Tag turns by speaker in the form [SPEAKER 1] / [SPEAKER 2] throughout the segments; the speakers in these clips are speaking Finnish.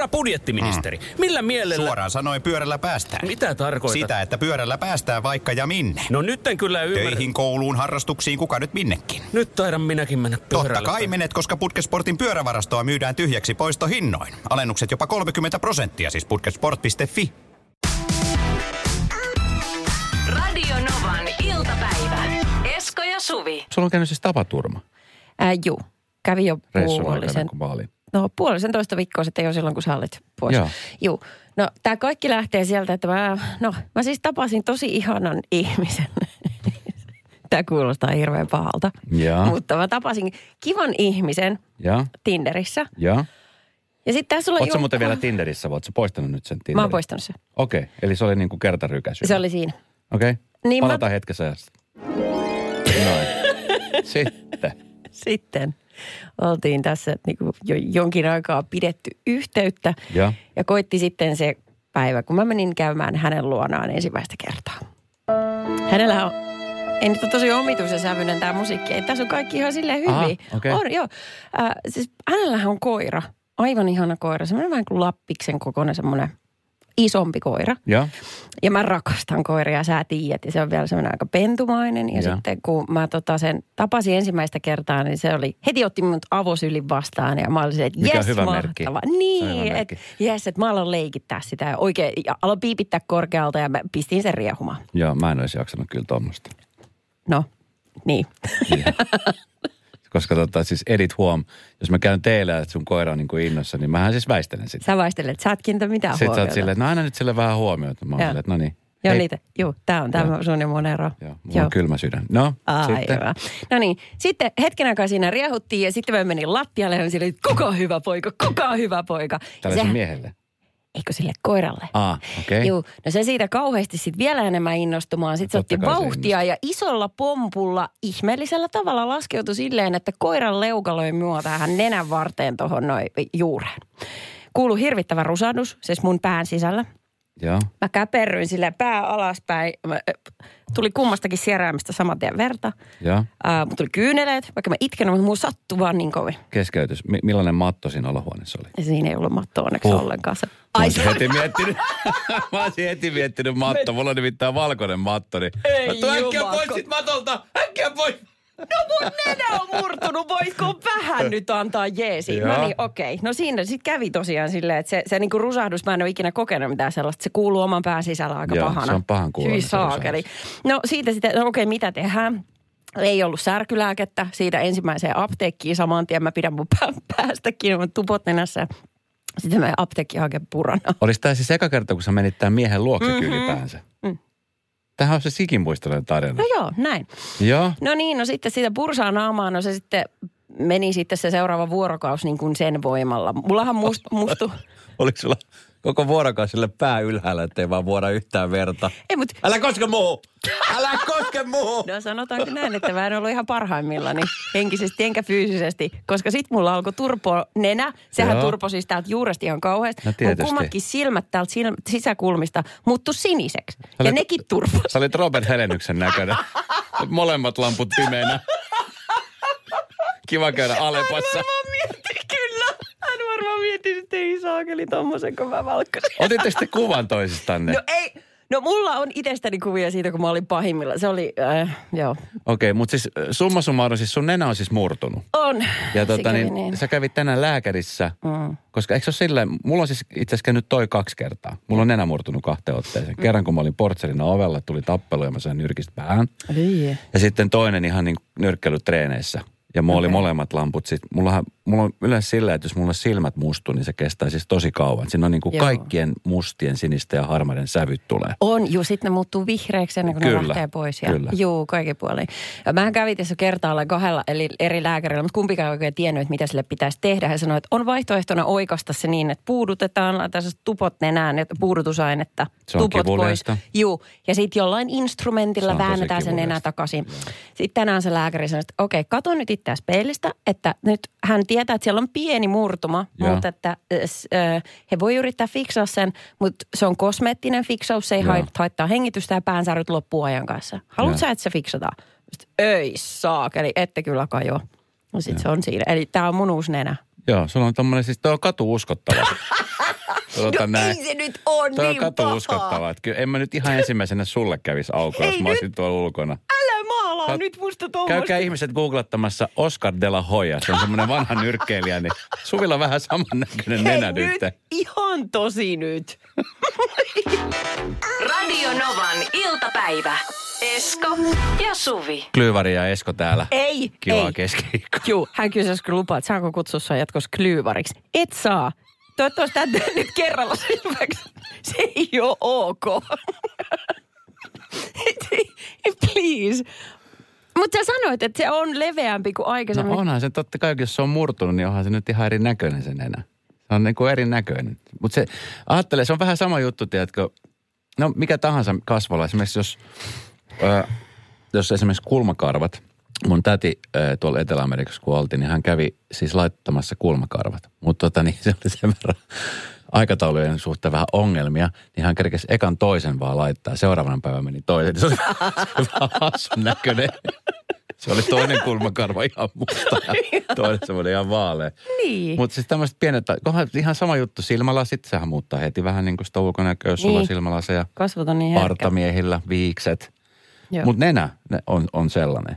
[SPEAKER 1] Herra budjettiministeri, mm. millä mielellä...
[SPEAKER 2] Suoraan sanoen pyörällä päästään.
[SPEAKER 1] Mitä tarkoitat?
[SPEAKER 2] Sitä, että pyörällä päästään vaikka ja minne.
[SPEAKER 1] No nyt en kyllä ymmärrä.
[SPEAKER 2] Töihin, kouluun, harrastuksiin, kuka nyt minnekin.
[SPEAKER 1] Nyt taidan minäkin mennä pyörällä.
[SPEAKER 2] Totta kai menet, koska Putkesportin pyörävarastoa myydään tyhjäksi poistohinnoin. Alennukset jopa 30 prosenttia, siis putkesport.fi.
[SPEAKER 3] Radio Novan iltapäivä. Esko ja Suvi.
[SPEAKER 4] Sulla on käynyt siis tapaturma
[SPEAKER 5] Ää, juu, kävi jo
[SPEAKER 4] aikana,
[SPEAKER 5] puolisen,
[SPEAKER 4] kun mä olin.
[SPEAKER 5] No puolisen toista viikkoa sitten jo silloin, kun sä olit pois.
[SPEAKER 4] Joo.
[SPEAKER 5] Juu, no tämä kaikki lähtee sieltä, että mä, no mä siis tapasin tosi ihanan ihmisen. Tämä kuulostaa hirveän pahalta.
[SPEAKER 4] Joo.
[SPEAKER 5] Mutta mä tapasin kivan ihmisen
[SPEAKER 4] Ja,
[SPEAKER 5] Tinderissä.
[SPEAKER 4] ja.
[SPEAKER 5] Ja sitten tässä sulla
[SPEAKER 4] Oletko
[SPEAKER 5] Jukka-
[SPEAKER 4] muuten vielä Tinderissä, vai ootko sä poistanut nyt sen Tinderin?
[SPEAKER 5] Mä oon poistanut sen.
[SPEAKER 4] Okei, okay. eli se oli niinku kertarykäsy.
[SPEAKER 5] Se oli siinä.
[SPEAKER 4] Okei, okay.
[SPEAKER 5] Niin mä-
[SPEAKER 4] palataan hetkessä ajassa. Noin. Sitten.
[SPEAKER 5] Sitten oltiin tässä niin kuin jo jonkin aikaa pidetty yhteyttä.
[SPEAKER 4] Ja.
[SPEAKER 5] Ja koitti sitten se päivä, kun mä menin käymään hänen luonaan ensimmäistä kertaa. Hänellä on, ei nyt ole tosi omituisen sävyinen tämä musiikki. Ei, tässä on kaikki ihan silleen
[SPEAKER 4] Aha,
[SPEAKER 5] hyvin.
[SPEAKER 4] okei.
[SPEAKER 5] On, joo. Äh, siis hänellähän on koira. Aivan ihana koira. Semmoinen vähän kuin lappiksen kokoinen semmoinen isompi koira.
[SPEAKER 4] Ja.
[SPEAKER 5] Ja mä rakastan koiria, sä tiedät. Ja se on vielä semmoinen aika pentumainen. Ja,
[SPEAKER 4] Ja.
[SPEAKER 5] sitten kun mä tota sen tapasin ensimmäistä kertaa, niin se oli, heti otti minut avosylin vastaan. Ja mä olin se, että jes,
[SPEAKER 4] hyvä
[SPEAKER 5] mahtava.
[SPEAKER 4] merkki.
[SPEAKER 5] Niin, että jes, että mä aloin leikittää sitä. Ja oikein, ja aloin piipittää korkealta ja mä pistin sen riehumaan.
[SPEAKER 4] Joo, mä en olisi jaksanut kyllä tuommoista.
[SPEAKER 5] No, niin.
[SPEAKER 4] Koska tota, siis edit huom, jos mä käyn teillä, että sun koira on niin kuin innossa, niin mähän siis väistelen sitä.
[SPEAKER 5] Sä vaistelet, sä et kiinnitä mitään
[SPEAKER 4] Sitten sä
[SPEAKER 5] huomiota.
[SPEAKER 4] oot silleen, että no aina nyt sille vähän huomiota. Mä oon
[SPEAKER 5] Joo.
[SPEAKER 4] silleen, että no niin.
[SPEAKER 5] Joo,
[SPEAKER 4] Hei.
[SPEAKER 5] niitä. Joo, tää on tämä sun ja mun ero.
[SPEAKER 4] Joo, mulla on kylmä sydän. No, sitten.
[SPEAKER 5] Aivan. No niin, sitten hetken aikaa siinä riehuttiin ja sitten mä menin lattialle ja mä silleen, että kuka on hyvä poika, kuka on hyvä poika.
[SPEAKER 4] Tällaisen
[SPEAKER 5] Sehän-
[SPEAKER 4] miehelle.
[SPEAKER 5] Eikö sille koiralle?
[SPEAKER 4] Aa, okei. Okay.
[SPEAKER 5] Joo, no se siitä kauheasti sitten vielä enemmän innostumaan. Sitten se otti
[SPEAKER 4] se
[SPEAKER 5] vauhtia ja isolla pompulla ihmeellisellä tavalla laskeutui silleen, että koiran leuka löi mua tähän nenän varteen tuohon noin juureen. Kuului hirvittävä rusahdus, siis mun pään sisällä.
[SPEAKER 4] Joo.
[SPEAKER 5] Mä käperryin sille pää alaspäin. Mä, tuli kummastakin sieraimestä saman tien verta.
[SPEAKER 4] Joo.
[SPEAKER 5] Ää, mut tuli kyyneleet, vaikka mä itken, mutta mulla sattui vaan niin kovin.
[SPEAKER 4] Keskeytys. Mi- millainen matto siinä olohuoneessa oli?
[SPEAKER 5] Ja siinä ei ollut matto onneksi
[SPEAKER 4] Huh.
[SPEAKER 5] ollenkaan. Se,
[SPEAKER 4] Mä
[SPEAKER 5] ai
[SPEAKER 4] olisin
[SPEAKER 5] se,
[SPEAKER 4] heti miettinyt, mä olisin heti miettinyt matto. Mulla on nimittäin valkoinen matto, niin
[SPEAKER 5] Ei
[SPEAKER 4] mä tuun äkkiä pois sit matolta, äkkiä pois.
[SPEAKER 5] No mun nenä on murtunut, voisiko vähän nyt antaa jeesi? No niin, okei. No siinä sitten kävi tosiaan silleen, että se, se niinku rusahdus, mä en ole ikinä kokenut mitään sellaista. Se kuuluu oman pään sisällä aika
[SPEAKER 4] Joo,
[SPEAKER 5] pahana.
[SPEAKER 4] se on pahan kuuloinen
[SPEAKER 5] Hyi
[SPEAKER 4] se
[SPEAKER 5] saakeli. No siitä sitten, no okei, mitä tehdään? Ei ollut särkylääkettä. Siitä ensimmäiseen apteekkiin saman tien mä pidän mun pää, päästä kiinni, mun tupot nenässä. Sitten mä apteekki hakee purana.
[SPEAKER 4] Olisi tämä siis eka kerta, kun sä menit tämän miehen luokse mm-hmm. ylipäänsä.
[SPEAKER 5] Mm.
[SPEAKER 4] Tämähän on se sikinmuistoinen tarina.
[SPEAKER 5] No joo, näin.
[SPEAKER 4] Joo.
[SPEAKER 5] No niin, no sitten siitä pursaa naamaan, no se sitten meni sitten se seuraava vuorokausi niin kuin sen voimalla. Mullahan must, mustu...
[SPEAKER 4] Oliko sulla koko vuorokausille pää ylhäällä, ettei vaan vuoda yhtään verta?
[SPEAKER 5] Ei, mut
[SPEAKER 4] Älä koske muuhun! Älä koske muuhun!
[SPEAKER 5] No sanotaanko näin, että mä en ollut ihan parhaimmillani henkisesti enkä fyysisesti, koska sit mulla alkoi turpo nenä. Sehän
[SPEAKER 4] Joo.
[SPEAKER 5] turpo siis täältä juuresti ihan kauheasti.
[SPEAKER 4] No
[SPEAKER 5] Mun
[SPEAKER 4] tietysti.
[SPEAKER 5] kummatkin silmät täältä silmä, sisäkulmista muuttu siniseksi. Ja
[SPEAKER 4] Olet-
[SPEAKER 5] nekin turpos.
[SPEAKER 4] Sä olit Robert Helennyksen näköinen. Molemmat lamput pimeänä. Kiva käydä Alepassa.
[SPEAKER 5] Kyllä. Mietti, että ei saakeli tommosen, kun mä valkkasin.
[SPEAKER 4] Otitte sitten kuvan toisistanne?
[SPEAKER 5] No ei, no mulla on itsestäni kuvia siitä, kun mä olin pahimmilla. Se oli, äh, joo.
[SPEAKER 4] Okei, mutta siis äh, summa summarum, siis sun nenä on siis murtunut.
[SPEAKER 5] On.
[SPEAKER 4] Ja tota, niin,
[SPEAKER 5] niin.
[SPEAKER 4] sä kävit tänään lääkärissä,
[SPEAKER 5] Mm.
[SPEAKER 4] koska eikö se ole silleen, mulla on siis itse asiassa käynyt toi kaksi kertaa. Mulla on nenä murtunut kahteen otteeseen.
[SPEAKER 5] Mm.
[SPEAKER 4] Kerran kun mä olin portselina ovella, tuli tappelu ja mä sain nyrkistä päähän.
[SPEAKER 5] Hyi.
[SPEAKER 4] Ja sitten toinen ihan niin nyrkkeilytreeneissä. Ja mulla oli
[SPEAKER 5] Okei.
[SPEAKER 4] molemmat lamput. Sit, mullahan, mulla on yleensä sillä, että jos mulla silmät mustuu, niin se kestää siis tosi kauan. Siinä on niin kuin
[SPEAKER 5] Joo.
[SPEAKER 4] kaikkien mustien, sinisten ja harmaiden sävyt tulee.
[SPEAKER 5] On, juu, sitten ne muuttuu vihreäksi ennen kuin
[SPEAKER 4] Kyllä,
[SPEAKER 5] ne lähtee pois. Ja,
[SPEAKER 4] kyllä.
[SPEAKER 5] Juu, kaikki puolin. Ja mähän kävin tässä kertaalla kahdella eli eri lääkärillä, mutta kumpikaan ei oikein tiennyt, että mitä sille pitäisi tehdä. He sanoivat, että on vaihtoehtona oikasta se niin, että puudutetaan, laitetaan se tupot nenään, että puudutusainetta,
[SPEAKER 4] Se on
[SPEAKER 5] tupot pois. Juu, ja sitten jollain
[SPEAKER 4] Se
[SPEAKER 5] instrumentilla
[SPEAKER 4] tosi
[SPEAKER 5] väännetään se nenä takaisin. Sitten tänään se lääkäri sanoi, että okei, kato nyt itseäsi peilistä, että nyt hän tietää, että siellä on pieni murtuma,
[SPEAKER 4] Joo.
[SPEAKER 5] mutta että äh, äh, he voi yrittää fiksaa sen, mutta se on kosmeettinen fiksaus, se ei
[SPEAKER 4] Joo.
[SPEAKER 5] hait- haittaa hengitystä ja päänsäryt loppuu ajan kanssa. Haluatko sä, että se fiksataan? Ei saakeli, ette kyllä kajoa. No sit se on siinä. Eli tää on mun uusi nenä.
[SPEAKER 4] Joo, sulla on tommonen, siis toi on katu uskottava. Tota
[SPEAKER 5] no
[SPEAKER 4] näin.
[SPEAKER 5] ei se nyt ole
[SPEAKER 4] Toi on
[SPEAKER 5] niin
[SPEAKER 4] katu
[SPEAKER 5] paha.
[SPEAKER 4] uskottavaa. että Kyllä en mä nyt ihan ensimmäisenä sulle kävisi aukoa, jos mä olisin tuolla ulkona.
[SPEAKER 5] Älä maalaa
[SPEAKER 4] Kat-
[SPEAKER 5] nyt musta tuommoista.
[SPEAKER 4] Käykää ihmiset googlettamassa Oscar de la Hoya. Se on semmoinen vanha nyrkkeilijä, niin Suvilla on vähän samannäköinen nenä
[SPEAKER 5] nyt,
[SPEAKER 4] nyt.
[SPEAKER 5] ihan tosi nyt.
[SPEAKER 3] Radio Novan iltapäivä. Esko ja Suvi.
[SPEAKER 4] Klyyvari ja Esko täällä.
[SPEAKER 5] Ei,
[SPEAKER 4] Kivaa
[SPEAKER 5] ei.
[SPEAKER 4] keskiviikkoa.
[SPEAKER 5] Juu, hän kysyi, kun lupaa, että saako kutsua sua jatkossa klyyvariksi. Et saa. Toivottavasti tämä nyt kerralla selväksi. Se ei ole ok. Please. Mutta sä sanoit, että se on leveämpi kuin aikaisemmin.
[SPEAKER 4] No onhan se totta kai, jos se on murtunut, niin onhan se nyt ihan erinäköinen se nenä. Se on niin kuin erinäköinen. Mutta se, ajattele, se on vähän sama juttu, tiedätkö, no mikä tahansa kasvolla. Esimerkiksi jos, ö, jos esimerkiksi kulmakarvat, mun täti ö, tuolla Etelä-Amerikassa kun oltiin, niin hän kävi siis laittamassa kulmakarvat. Mutta tota, niin se oli sen verran aikataulujen suhteen vähän ongelmia, niin hän kerkesi ekan toisen vaan laittaa. Seuraavana päivänä meni toisen. Se oli vähän, hassun näköinen. Se oli toinen kulmakarva ihan musta ja toinen semmoinen ihan vaalea.
[SPEAKER 5] Niin.
[SPEAKER 4] Mutta siis tämmöiset pienet, kohan ihan sama juttu. Silmälasit, sehän muuttaa heti vähän niin kuin sitä ulkonäköä, sulla
[SPEAKER 5] Niin.
[SPEAKER 4] silmälaseja.
[SPEAKER 5] Kasvot on niin herkkä.
[SPEAKER 4] Partamiehillä, viikset. Mutta nenä ne on, on sellainen.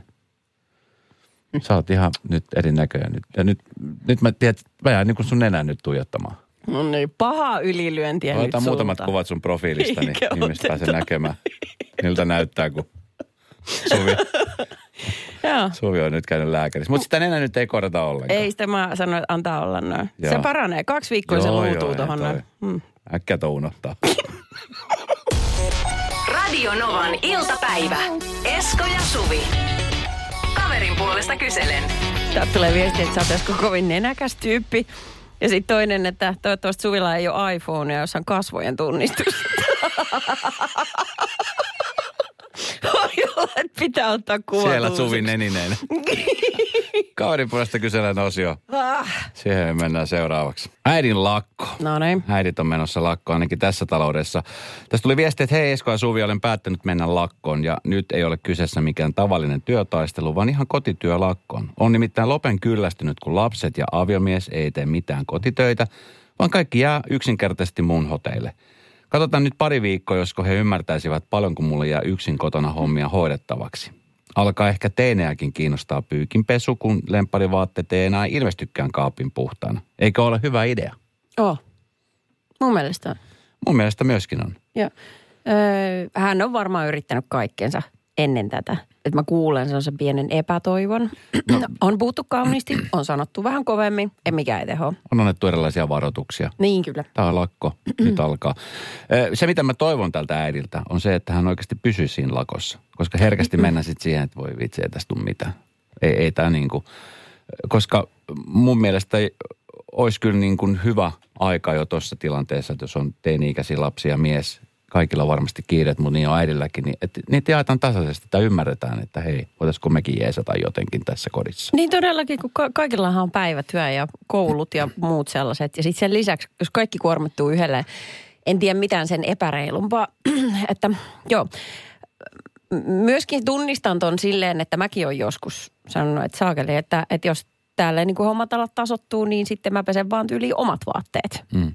[SPEAKER 4] Sä oot ihan nyt erinäköinen nyt. Ja nyt, nyt mä tiedän, mä jään niin kuin sun nenän nyt tuijottamaan.
[SPEAKER 5] No niin, paha ylilyöntiä
[SPEAKER 4] Otan
[SPEAKER 5] nyt
[SPEAKER 4] muutamat
[SPEAKER 5] sulta.
[SPEAKER 4] kuvat sun profiilista, niin
[SPEAKER 5] Eikä
[SPEAKER 4] ihmiset pääsee
[SPEAKER 5] oteta.
[SPEAKER 4] näkemään, miltä näyttää, kun Suvi. Suvi on nyt käynyt lääkärissä. Mutta sitä nenä nyt ei korjata ollenkaan.
[SPEAKER 5] Ei sitä mä sanoin, että antaa olla noin. Se
[SPEAKER 4] Joo.
[SPEAKER 5] paranee. Kaksi viikkoa se
[SPEAKER 4] Joo,
[SPEAKER 5] luutuu
[SPEAKER 4] joo,
[SPEAKER 5] tuohon noin. Hmm.
[SPEAKER 4] Äkkiä tuo unohtaa.
[SPEAKER 3] Radio Novan iltapäivä. Esko ja Suvi. Kaverin puolesta kyselen.
[SPEAKER 5] Täältä tulee viesti, että sä oot Esko kovin nenäkäs tyyppi. Ja sitten toinen, että toivottavasti Suvilla ei ole iPhonea, jossa on kasvojen tunnistus. Pitää ottaa kuva
[SPEAKER 4] Siellä. Suvi Nenineen. Kaverin puolesta kysellään osio.
[SPEAKER 5] Ah.
[SPEAKER 4] Siihen mennään seuraavaksi. Äidin lakko.
[SPEAKER 5] No niin.
[SPEAKER 4] Äidit on menossa lakkoon ainakin tässä taloudessa. Tästä tuli viesti, että hei Esko ja Suvi, olen päättänyt mennä lakkoon ja nyt ei ole kyseessä mikään tavallinen työtaistelu, vaan ihan kotityölakkoon. On nimittäin lopen kyllästynyt, kun lapset ja aviomies ei tee mitään kotitöitä, vaan kaikki jää yksinkertaisesti mun hoteille. Katsotaan nyt pari viikkoa, josko he ymmärtäisivät paljonko mulle jää yksin kotona hommia hoidettavaksi. Alkaa ehkä teinejäkin kiinnostaa pyykinpesu, kun lempparivaatteet ei enää ilmestykään kaapin puhtaana. Eikö ole hyvä idea?
[SPEAKER 5] Oh. Mun mielestä on.
[SPEAKER 4] Mun mielestä myöskin on.
[SPEAKER 5] Joo. Öö, hän on varmaan yrittänyt kaikkensa ennen tätä. Että mä kuulen sellaisen pienen epätoivon. No. on puhuttu kauniisti, on sanottu vähän kovemmin, en mikään ei teho.
[SPEAKER 4] On annettu erilaisia varoituksia.
[SPEAKER 5] Niin kyllä.
[SPEAKER 4] Tämä on lakko, nyt alkaa. Se, mitä mä toivon tältä äidiltä, on se, että hän oikeasti pysyisi siinä lakossa. Koska herkästi mennään sitten siihen, että voi vitsi, ei tästä tule mitään. Ei, ei tämä niin kuin, koska mun mielestä olisi kyllä niin kuin hyvä aika jo tuossa tilanteessa, että jos on teini-ikäisiä lapsia mies, kaikilla on varmasti kiireet, mutta niin on äidilläkin, niin että niitä jaetaan tasaisesti tai ymmärretään, että hei, voitaisiko mekin jeesata jotenkin tässä kodissa.
[SPEAKER 5] Niin todellakin, kun ka- kaikillahan on päivätyö ja koulut ja muut sellaiset. Ja sitten sen lisäksi, jos kaikki kuormittuu yhdelle, en tiedä mitään sen epäreilumpaa. että joo, myöskin tunnistan ton silleen, että mäkin olen joskus sanonut, että saakeli, että, että jos täällä niin kuin hommat tasottuu, niin sitten mä pesen vaan tyyliin omat vaatteet.
[SPEAKER 4] Mm.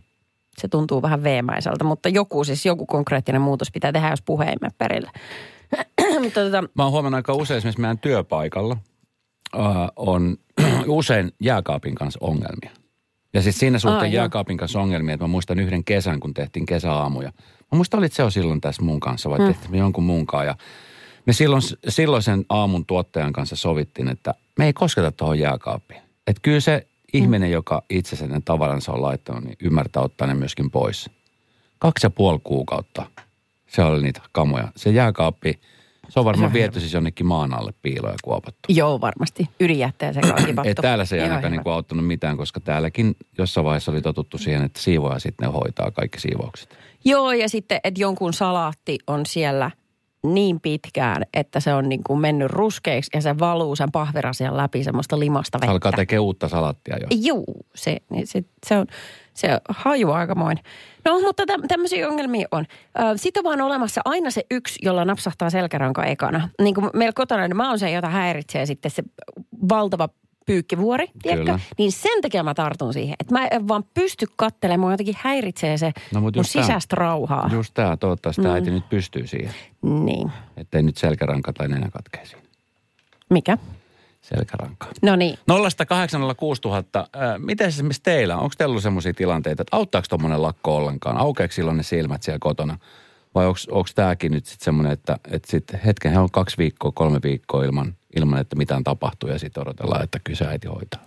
[SPEAKER 5] Se tuntuu vähän veemäiseltä, mutta joku siis, joku konkreettinen muutos pitää tehdä, jos puhe ei mene perille. mutta tota,
[SPEAKER 4] Mä oon huomannut aika usein esimerkiksi meidän työpaikalla äh, on usein jääkaapin kanssa ongelmia. Ja siis siinä suhteen
[SPEAKER 5] Aa,
[SPEAKER 4] jääkaapin kanssa ongelmia, että mä muistan yhden kesän, kun tehtiin kesäaamuja. Mä muistan, olit se jo silloin tässä mun kanssa vai hmm. tehtiin me jonkun muunkaan. Ja me silloin, silloisen aamun tuottajan kanssa sovittiin, että me ei kosketa tuohon jääkaappiin. Että kyllä se ihminen, joka itse sen ne tavaransa on laittanut, niin ymmärtää ottaa ne myöskin pois. Kaksi ja puoli kuukautta se oli niitä kamoja. Se jääkaappi, se on varmaan viety siis jonnekin maan alle piiloon ja kuopattu.
[SPEAKER 5] joo varmasti, ydinjätteen se
[SPEAKER 4] Ei täällä se ei ainakaan
[SPEAKER 5] hyvä.
[SPEAKER 4] niinku auttanut mitään, koska täälläkin jossain vaiheessa oli totuttu siihen, että siivoja sitten ne hoitaa kaikki siivoukset.
[SPEAKER 5] Joo, ja sitten, että jonkun salaatti on siellä niin pitkään, että se on niin kuin mennyt ruskeiksi ja se valuu sen pahvirasian läpi semmoista limasta
[SPEAKER 4] Se
[SPEAKER 5] vettä.
[SPEAKER 4] alkaa tekemään uutta salattia jo.
[SPEAKER 5] Juu, se, niin se, se on, se haju aikamoinen. No, mutta tä, tämmöisiä ongelmia on. Sitten on vaan olemassa aina se yksi, jolla napsahtaa selkäranka ekana. Niin kuin meillä kotona, niin mä oon se, jota häiritsee sitten se valtava pyykkivuori, tiedätkö? Niin sen takia mä tartun siihen. Että mä en vaan pysty kattelemaan, mua jotenkin häiritsee se
[SPEAKER 4] No,
[SPEAKER 5] mun
[SPEAKER 4] just tää-
[SPEAKER 5] sisäistä rauhaa.
[SPEAKER 4] Just tämä, toivottavasti mm. äiti nyt pystyy siihen.
[SPEAKER 5] Niin.
[SPEAKER 4] Ettei nyt selkäranka tai nenä katkeisi.
[SPEAKER 5] Mikä?
[SPEAKER 4] Selkärankaa.
[SPEAKER 5] No niin.
[SPEAKER 4] 0806000. Äh, miten esimerkiksi teillä, onko teillä ollut sellaisia tilanteita, että auttaako tuommoinen lakko ollenkaan? Aukeeko silloin ne silmät siellä kotona? Vai onko tämäkin nyt sitten semmoinen, että, että sitten hetken he on kaksi viikkoa, kolme viikkoa ilman, ilman että mitään tapahtuu ja sitten odotellaan, että kyllä se äiti hoitaa.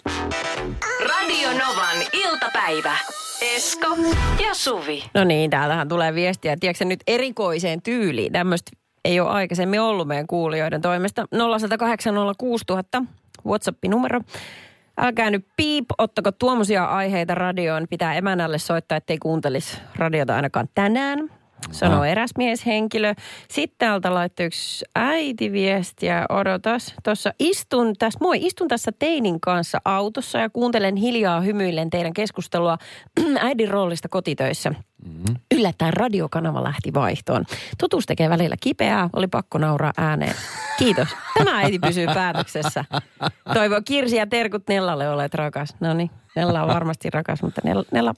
[SPEAKER 3] Radio Novan iltapäivä. Esko ja Suvi.
[SPEAKER 5] No niin, täältähän tulee viestiä. Tiedätkö nyt erikoiseen tyyliin? Tämmöistä ei ole aikaisemmin ollut meidän kuulijoiden toimesta. 0806000 WhatsApp-numero. Älkää nyt piip, ottako tuommoisia aiheita radioon. Pitää emänälle soittaa, ettei kuuntelisi radiota ainakaan tänään. Sanoo
[SPEAKER 4] Ah.
[SPEAKER 5] eräs mieshenkilö. Sitten täältä laittoi yksi äiti viestiä. Odotas. Tuossa istun tässä, moi, istun tässä teinin kanssa autossa ja kuuntelen hiljaa hymyillen teidän keskustelua äidin roolista kotitöissä. Mm-hmm. Yllättäen radiokanava lähti vaihtoon. Totuus tekee välillä kipeää, oli pakko nauraa ääneen. Kiitos. Tämä äiti pysyy päätöksessä. Toivoo Kirsi ja terkut Nellalle, olet rakas. No niin, Nella on varmasti rakas, mutta Nella, Nella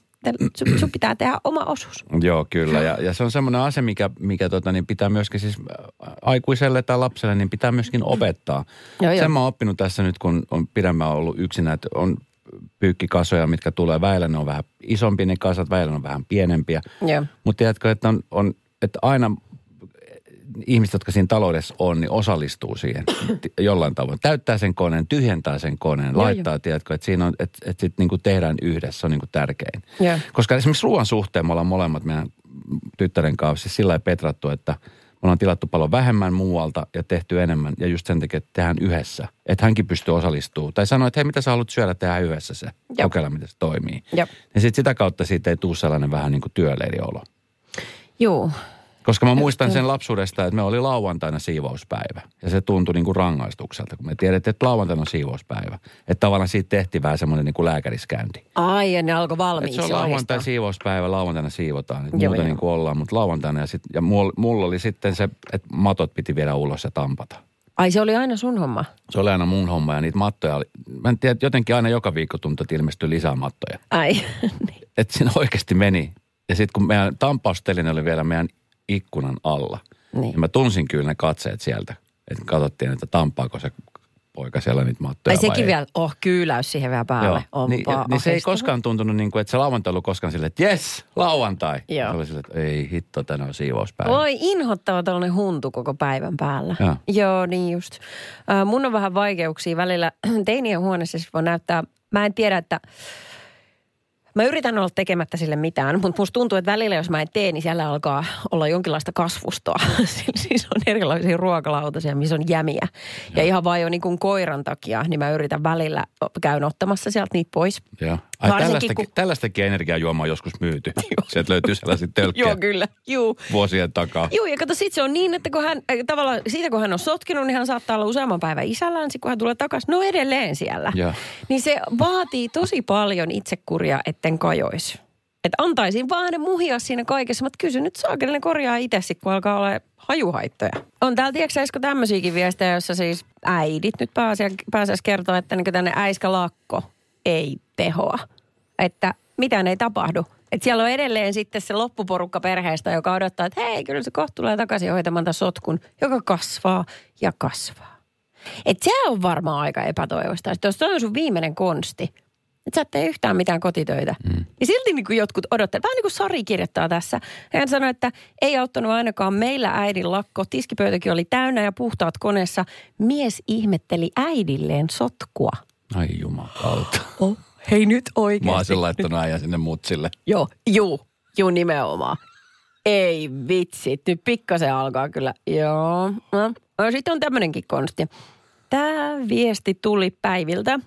[SPEAKER 5] sun, sun pitää tehdä oma osuus.
[SPEAKER 4] Joo, kyllä. Ja, ja se on semmoinen asia, mikä, mikä tota, niin pitää myöskin siis äh, aikuiselle tai lapselle, niin pitää myöskin opettaa.
[SPEAKER 5] Joo, joo.
[SPEAKER 4] Sen mä oon oppinut tässä nyt, kun on pidemmän ollut yksinä, että on pyykkikasoja, mitkä tulee väillä, ne on vähän isompia ne kasat, väillä ne on vähän pienempiä.
[SPEAKER 5] Joo.
[SPEAKER 4] Mutta tiedätkö, että, on, on, että aina ihmiset, jotka siinä taloudessa on, niin osallistuu siihen jollain tavoin. Täyttää sen koneen, tyhjentää sen koneen,
[SPEAKER 5] Joo,
[SPEAKER 4] laittaa, tiedätkö, että siinä on, että, että sitten niinku tehdään yhdessä, se on niinku tärkein.
[SPEAKER 5] Joo.
[SPEAKER 4] Koska esimerkiksi ruoan suhteen me ollaan molemmat meidän tyttären kanssa siis sillä lailla petrattu, että ollaan tilattu paljon vähemmän muualta ja tehty enemmän. Ja just sen takia, että tehdään yhdessä. Että hänkin pystyy osallistumaan. Tai sanoo, että hei, mitä sä haluat syödä, tehdään yhdessä se.
[SPEAKER 5] Joo.
[SPEAKER 4] Kokeilla, miten se toimii.
[SPEAKER 5] Joo.
[SPEAKER 4] Ja sitten sitä kautta siitä ei tule sellainen vähän niin kuin työleiriolo.
[SPEAKER 5] Joo.
[SPEAKER 4] Koska mä muistan sen lapsuudesta, että me oli lauantaina siivouspäivä. Ja se tuntui niin kuin rangaistukselta, kun me tiedettiin, että lauantaina on siivouspäivä. Että tavallaan siitä tehtiin vähän semmoinen niin kuin lääkäriskäynti.
[SPEAKER 5] Ai, ja ne alkoi
[SPEAKER 4] Et
[SPEAKER 5] valmiiksi
[SPEAKER 4] se on
[SPEAKER 5] jo
[SPEAKER 4] lauantai
[SPEAKER 5] ahdistaa.
[SPEAKER 4] siivouspäivä, lauantaina siivotaan. Et
[SPEAKER 5] Joo,
[SPEAKER 4] muuta
[SPEAKER 5] joo.
[SPEAKER 4] niin kuin ollaan, mutta lauantaina ja, sit, ja mulla, mulla oli sitten se, että matot piti viedä ulos ja tampata.
[SPEAKER 5] Ai, se oli aina sun homma.
[SPEAKER 4] Se oli aina mun homma ja niitä mattoja oli, mä en tiedä, jotenkin aina joka viikko tuntui, että ilmestyi lisää mattoja.
[SPEAKER 5] Ai, niin.
[SPEAKER 4] Että siinä oikeasti meni. Ja sitten kun meidän tampausteline oli vielä meidän ikkunan alla,
[SPEAKER 5] Niin.
[SPEAKER 4] niin mä tunsin kyllä ne katseet sieltä. Että katsottiin, että tampaako se poika siellä niitä mattoja
[SPEAKER 5] Ai
[SPEAKER 4] vai
[SPEAKER 5] sekin
[SPEAKER 4] ei.
[SPEAKER 5] vielä, oh kyyläys siihen vielä päälle.
[SPEAKER 4] Joo.
[SPEAKER 5] Onpa
[SPEAKER 4] Niin, ja- niin se ei koskaan tuntunut niin kuin, että se lauantai ollut koskaan silleen, että jes, lauantai.
[SPEAKER 5] Joo.
[SPEAKER 4] Se oli silleen, että ei hitto, tänään on siivouspäivä.
[SPEAKER 5] Voi inhottava tällainen huntu koko päivän päällä.
[SPEAKER 4] Joo.
[SPEAKER 5] Joo, niin just. Äh, mun on vähän vaikeuksia välillä. Teinien huoneessa siis voi näyttää, mä en tiedä, että Mä yritän olla tekemättä sille mitään, mutta musta tuntuu, että välillä jos mä en tee, niin siellä alkaa olla jonkinlaista kasvustoa. siis on erilaisia ruokalautasia, missä on jämiä. Ja ihan vaan jo niin kuin koiran takia, niin mä yritän välillä, käyn ottamassa sieltä niitä pois.
[SPEAKER 4] Joo. Ai tällaistakin,
[SPEAKER 5] kun-
[SPEAKER 4] tällaistakin energiajuomaa joskus myyty. Sieltä löytyy sellaisia tölkkejä
[SPEAKER 5] Joo, kyllä. Juu.
[SPEAKER 4] vuosien takaa.
[SPEAKER 5] Joo, ja kato, sit se on niin, että kun hän, äh, tavallaan siitä kun hän on sotkinut, niin hän saattaa olla useamman päivän isällään, kun hän tulee takaisin, no edelleen siellä.
[SPEAKER 4] Joo.
[SPEAKER 5] Niin se vaatii tosi paljon itsekuria, etten kajoisi. Että antaisin vaan ne muhia siinä kaikessa, mutta kysy nyt saakeli ne korjaa itse, sit, kun alkaa olla hajuhaittoja. On täällä, tiedätkö Esko, tämmöisiäkin viestejä, jossa siis äidit nyt pääasiassa, pääasiassa kertoo, että niin tänne äiskalakko ei tehoa. Että mitään ei tapahdu. Et siellä on edelleen sitten se loppuporukka perheestä, joka odottaa, että hei, kyllä se kohta tulee takaisin hoitamaan tämän sotkun, joka kasvaa ja kasvaa. Et se on varmaan aika epätoivoista. Että jos on sun viimeinen konsti, että sä et tee yhtään mitään kotitöitä. Mm. Ja silti niin kuin jotkut odottavat. Vähän niin kuin Sari kirjoittaa tässä. Hän sanoi, että ei auttanut ainakaan meillä äidin lakko. Tiskipöytäkin oli täynnä ja puhtaat koneessa. Mies ihmetteli äidilleen sotkua.
[SPEAKER 4] Ai jumalauta.
[SPEAKER 5] Oh, hei nyt oikeasti.
[SPEAKER 4] Mä olisin laittanut äijän sinne mutsille.
[SPEAKER 5] Joo, juu, juu nimenomaan. Ei vitsi, nyt pikkasen alkaa kyllä. Joo, no. no sitten on tämmöinenkin konsti. Tämä viesti tuli päiviltä.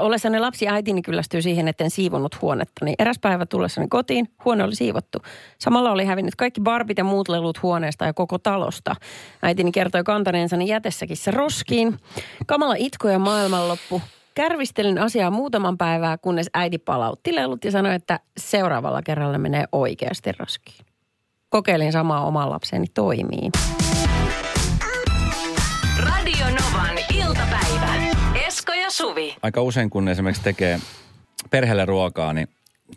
[SPEAKER 5] Ollessani lapsi äitini kyllästyy siihen, etten siivonnut huonetta. Niin eräs päivä tullessani kotiin, huone oli siivottu. Samalla oli hävinnyt kaikki barbit ja muut lelut huoneesta ja koko talosta. Äitini kertoi kantaneensa ne jätessäkissä roskiin. Kamala itku ja maailmanloppu. Kärvistelin asiaa muutaman päivää, kunnes äiti palautti lelut ja sanoi, että seuraavalla kerralla menee oikeasti roskiin. Kokeilin samaa oman lapseni toimii.
[SPEAKER 3] Radio Novan iltapäivä. Esko ja Suvi.
[SPEAKER 4] aika usein, kun esimerkiksi tekee perheelle ruokaa, niin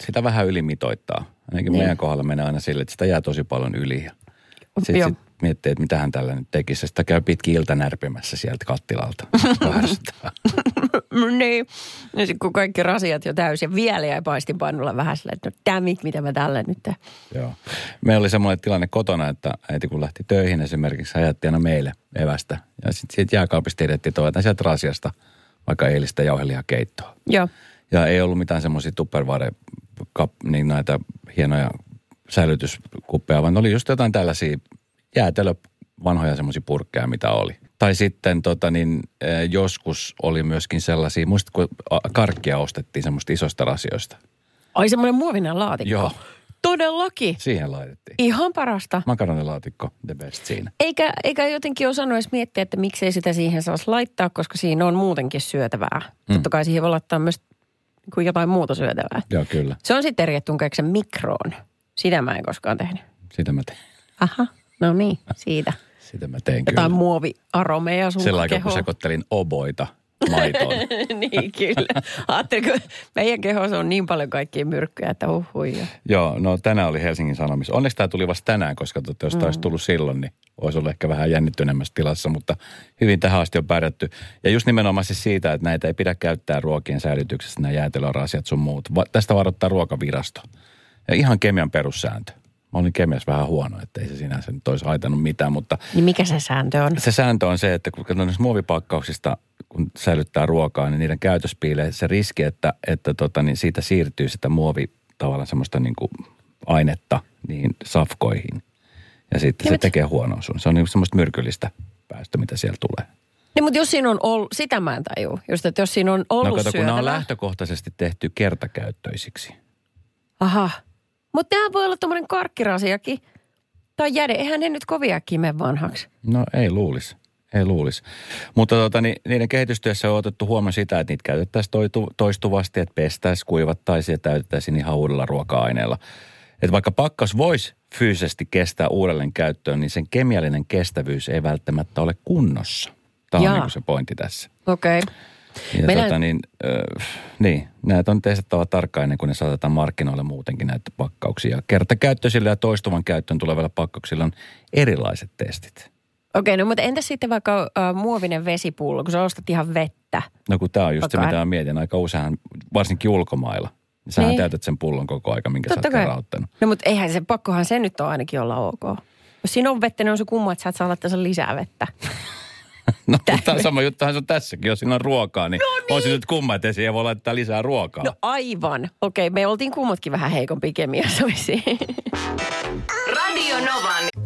[SPEAKER 4] sitä vähän ylimitoittaa. Ainakin
[SPEAKER 5] Niin.
[SPEAKER 4] meidän kohdalla menee aina sille, että sitä jää tosi paljon yli. Ja sitten sit miettii, että mitä hän tällä nyt tekisi. Ja Sitä käy pitkin ilta närpimässä sieltä kattilalta.
[SPEAKER 5] Niin. Ja sitten kun kaikki rasiat jo täysin, vielä jäi paistinpannulla vähän silleen, että no dammit, mitä mä tällä nyt teen.
[SPEAKER 4] Joo. Meillä oli semmoinen tilanne kotona, että äiti kun lähti töihin esimerkiksi, ajatti aina meille evästä. Ja sitten siitä jääkaapista tiedettiin toivotaan sieltä rasiasta vaikka eilistä jauhelihakeittoa.
[SPEAKER 5] Joo.
[SPEAKER 4] Ja ei ollut mitään semmoisia tupperware niin näitä hienoja säilytyskuppeja, vaan oli just jotain tällaisia jäätelö vanhoja semmoisia purkkeja, mitä oli. Tai sitten tota niin, eh, joskus oli myöskin sellaisia, muistatko, karkkia ostettiin semmoista isosta rasioista.
[SPEAKER 5] Ai semmoinen muovinen laatikko.
[SPEAKER 4] Joo.
[SPEAKER 5] Todellakin.
[SPEAKER 4] Siihen laitettiin.
[SPEAKER 5] Ihan parasta.
[SPEAKER 4] Makaronilaatikko, the best siinä.
[SPEAKER 5] Eikä, eikä jotenkin osannut edes miettiä, että miksei sitä siihen saisi laittaa, koska siinä on muutenkin syötävää. Mm. Totta kai siihen voi laittaa myös niin kuin jotain muuta syötävää.
[SPEAKER 4] Joo, kyllä.
[SPEAKER 5] Se on sitten eri, että mikroon. Sitä mä en koskaan tehnyt.
[SPEAKER 4] Sitä mä tein.
[SPEAKER 5] Aha, no niin, siitä.
[SPEAKER 4] Sitä mä tein
[SPEAKER 5] Jotain
[SPEAKER 4] kyllä.
[SPEAKER 5] muoviaromeja sun
[SPEAKER 4] Sillä aikaa, kun sekoittelin oboita maitoon.
[SPEAKER 5] niin, kyllä. Ajattelin, kun meidän kehossa on niin paljon kaikkia myrkkyjä, että huhuja.
[SPEAKER 4] Joo, no tänään oli Helsingin Sanomissa. Onneksi tämä tuli vasta tänään, koska tota, jos tämä olisi tullut silloin, niin olisi ollut ehkä vähän jännittyneemmässä tilassa, mutta hyvin tähän asti on pärjätty. Ja just nimenomaan siis siitä, että näitä ei pidä käyttää ruokien säilytyksessä, nämä jäätelörasiat sun muut. Va- tästä varoittaa ruokavirasto. Ja ihan kemian perussääntö. Mä olin kemiassa vähän huono, että ei se sinänsä nyt olisi haitannut mitään, mutta
[SPEAKER 5] Niin mikä se sääntö on?
[SPEAKER 4] se sääntö on se, että kun katsotaan muovipakkauksista, kun säilyttää ruokaa, niin niiden käytössä piilee se riski, että, että tota, niin siitä siirtyy sitä muovi tavallaan semmoista niin kuin ainetta niihin safkoihin. Ja sitten
[SPEAKER 5] Ja
[SPEAKER 4] se
[SPEAKER 5] mit-
[SPEAKER 4] tekee huonoa sun. Se on niin semmoista myrkyllistä päästö, mitä siellä tulee.
[SPEAKER 5] Niin, mutta jos siinä on ollut, sitä mä en tajua. Just, että jos siinä on ollut
[SPEAKER 4] no kato, kun nämä on lähtökohtaisesti tehty kertakäyttöisiksi.
[SPEAKER 5] Aha. Mutta tämä voi olla tuommoinen karkkirasiakin. Tai jäde. Eihän ne nyt koviakin mene vanhaksi.
[SPEAKER 4] No ei luulisi. Ei luulisi. Mutta tota, niin, niiden kehitystyössä on otettu huomioon sitä, että niitä käytettäisiin toitu, toistuvasti, että pestäisiin, kuivattaisiin ja täytettäisiin ihan uudella ruoka-aineella. Että vaikka pakkaus voisi fyysisesti kestää uudelleen käyttöön, niin sen kemiallinen kestävyys ei välttämättä ole kunnossa. Tämä on niin se pointti tässä.
[SPEAKER 5] Okei. Okay.
[SPEAKER 4] Ja
[SPEAKER 5] Meillä-
[SPEAKER 4] tota, niin, äh, niin, näitä on testattava tarkkaan ennen kuin ne saatetaan markkinoille muutenkin näitä pakkauksia. Kertakäyttöisillä ja toistuvan käyttöön tulevilla pakkauksilla on erilaiset testit.
[SPEAKER 5] Okei, no mutta entäs sitten vaikka äh, muovinen vesipullo, kun sä ostat ihan vettä?
[SPEAKER 4] No kun tämä on just
[SPEAKER 5] Totta
[SPEAKER 4] se, mitä mä mietin aika usein, varsinkin ulkomailla. Niin sähän
[SPEAKER 5] Niin.
[SPEAKER 4] täytät sen pullon koko aika, minkä
[SPEAKER 5] Totta
[SPEAKER 4] sä oot
[SPEAKER 5] kai. No mutta eihän se, pakkohan se nyt on ainakin olla ok. Jos siinä on vettä, niin on se kumma, että sä et saa laittaa sen lisää vettä.
[SPEAKER 4] No, tämä sama juttuhan se on tässäkin. Jos siinä on ruokaa, niin, no niin. on se nyt kumma, että siihen voi laittaa lisää ruokaa.
[SPEAKER 5] No aivan. Okei, me oltiin kummatkin vähän heikompi kemiassa.
[SPEAKER 3] Radio Novan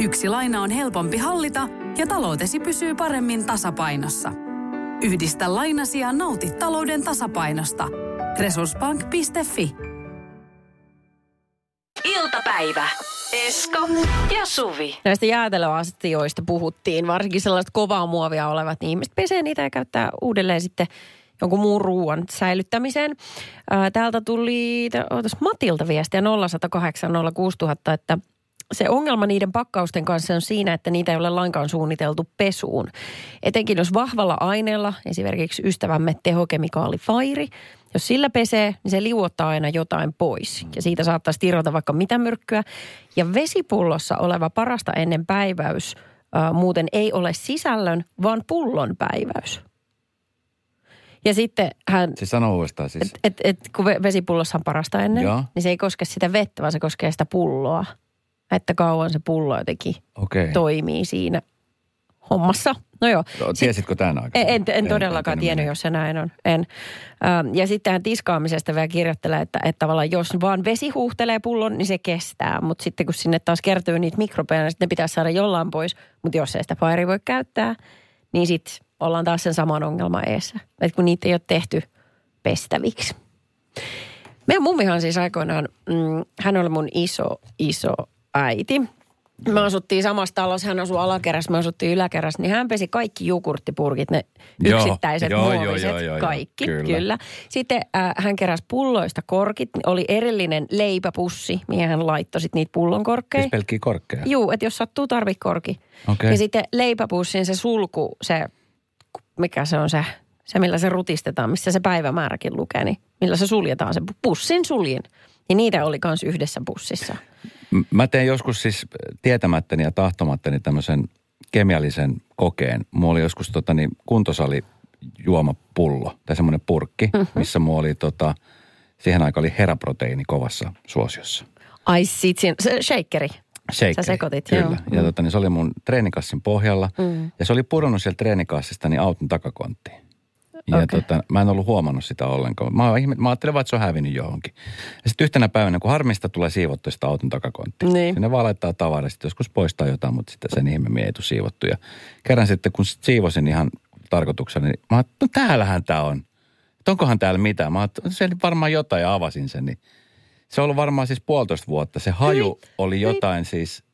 [SPEAKER 6] Yksi laina on helpompi hallita ja taloutesi pysyy paremmin tasapainossa. Yhdistä lainasi ja nauti talouden tasapainosta. Resurssbank.fi
[SPEAKER 3] iltapäivä. Esko ja Suvi.
[SPEAKER 5] Näistä jäätelöastioista puhuttiin, varsinkin sellaiset kovaa muovia olevat, niin ihmiset pesee niitä ja käyttää uudelleen sitten jonkun muun ruoan säilyttämiseen. Ää, Täältä tuli ootas, Matilta viestiä 0108 06000, että se ongelma niiden pakkausten kanssa on siinä, että niitä ei ole lainkaan suunniteltu pesuun. Etenkin jos vahvalla aineella, esimerkiksi ystävämme tehokemikaali Fairi, jos sillä pesee, niin se liuottaa aina jotain pois. Ja siitä saattaisi irrota vaikka mitä myrkkyä. Ja vesipullossa oleva parasta ennen päiväys ää, muuten ei ole sisällön, vaan pullon päiväys. Ja sitten hän
[SPEAKER 4] Siis sano uudestaan siis.
[SPEAKER 5] et, et, et, kun ve- vesipullossa on parasta ennen,
[SPEAKER 4] Joo.
[SPEAKER 5] niin se ei koske sitä vettä, vaan se koskee sitä pulloa. Että kauan se pullo jotenkin
[SPEAKER 4] Okei.
[SPEAKER 5] toimii siinä hommassa. No joo.
[SPEAKER 4] No,
[SPEAKER 5] Sit-
[SPEAKER 4] Tiesitkö tämän aikaa?
[SPEAKER 5] en, en, en todellakaan tiennyt, jos se näin on. En. Ähm, ja sitten tähän tiskaamisesta vielä kirjoittelee, että, että tavallaan jos vaan vesi huuhtelee pullon, niin se kestää. Mutta sitten kun sinne taas kertyy niitä mikrobeja, niin sitten ne pitäisi saada jollain pois. Mutta jos ei sitä pairi voi käyttää, niin sitten ollaan taas sen saman ongelman eessä. Että kun niitä ei ole tehty pestäviksi. Meidän mummihan siis aikoinaan, mm, hän oli mun iso, iso äiti. Me asuttiin samassa talossa, hän asui alakerrassa, me asuttiin yläkerrassa, niin hän pesi kaikki jogurttipurkit, ne
[SPEAKER 4] Joo,
[SPEAKER 5] yksittäiset
[SPEAKER 4] joo,
[SPEAKER 5] muoviset,
[SPEAKER 4] joo, joo, joo,
[SPEAKER 5] kaikki,
[SPEAKER 4] kyllä.
[SPEAKER 5] kyllä. kyllä. Sitten äh, hän keräsi pulloista korkit, oli erillinen leipäpussi, mihin hän laittoi sit niitä pullonkorkkeja.
[SPEAKER 4] Siis pelkkiä korkkeja.
[SPEAKER 5] Juu, että jos sattuu tarvii korki.
[SPEAKER 4] Okei.
[SPEAKER 5] Ja sitten leipäpussin se sulku, se, mikä se on se, se millä se rutistetaan, missä se päivämääräkin lukee, niin millä se suljetaan se pussin suljin. Ja niitä oli myös yhdessä pussissa.
[SPEAKER 4] Mä tein joskus siis tietämättäni ja tahtomattani tämmöisen kemiallisen kokeen. Mulla oli joskus tota, niin, kuntosali juomapullo tai semmoinen purkki,
[SPEAKER 5] Mhm.
[SPEAKER 4] mm-hmm. missä mulla oli tota, siihen aikaan oli heraproteiini kovassa suosiossa.
[SPEAKER 5] Ai sit siinä, se shakeri.
[SPEAKER 4] Shakeri,
[SPEAKER 5] Sä sekoitit,
[SPEAKER 4] Kyllä.
[SPEAKER 5] joo.
[SPEAKER 4] Ja
[SPEAKER 5] Mm.
[SPEAKER 4] tota, niin se oli mun treenikassin pohjalla.
[SPEAKER 5] Mm.
[SPEAKER 4] Ja se oli pudonnut sieltä treenikassista niin auton takakonttiin. Ja
[SPEAKER 5] Okei.
[SPEAKER 4] tota, mä en ollut huomannut sitä ollenkaan. Mä, ihme- mä ajattelin vaan, että se on hävinnyt johonkin. Ja sitten yhtenä päivänä, kun harmista tulee siivottu sitä auton takakonttia.
[SPEAKER 5] Niin.
[SPEAKER 4] Sinne vaan laittaa tavaraa, sitten joskus poistaa jotain, mutta sitten sen ihmeemmin ei tule siivottu. Ja kerran sitten, kun sit siivosin ihan tarkoituksena, niin mä ajattelin, no täällähän tämä on. Et onkohan täällä mitään? Mä ajattelin, se varmaan jotain ja avasin sen. Niin se on ollut varmaan siis puolitoista vuotta. Se haju oli jotain siis,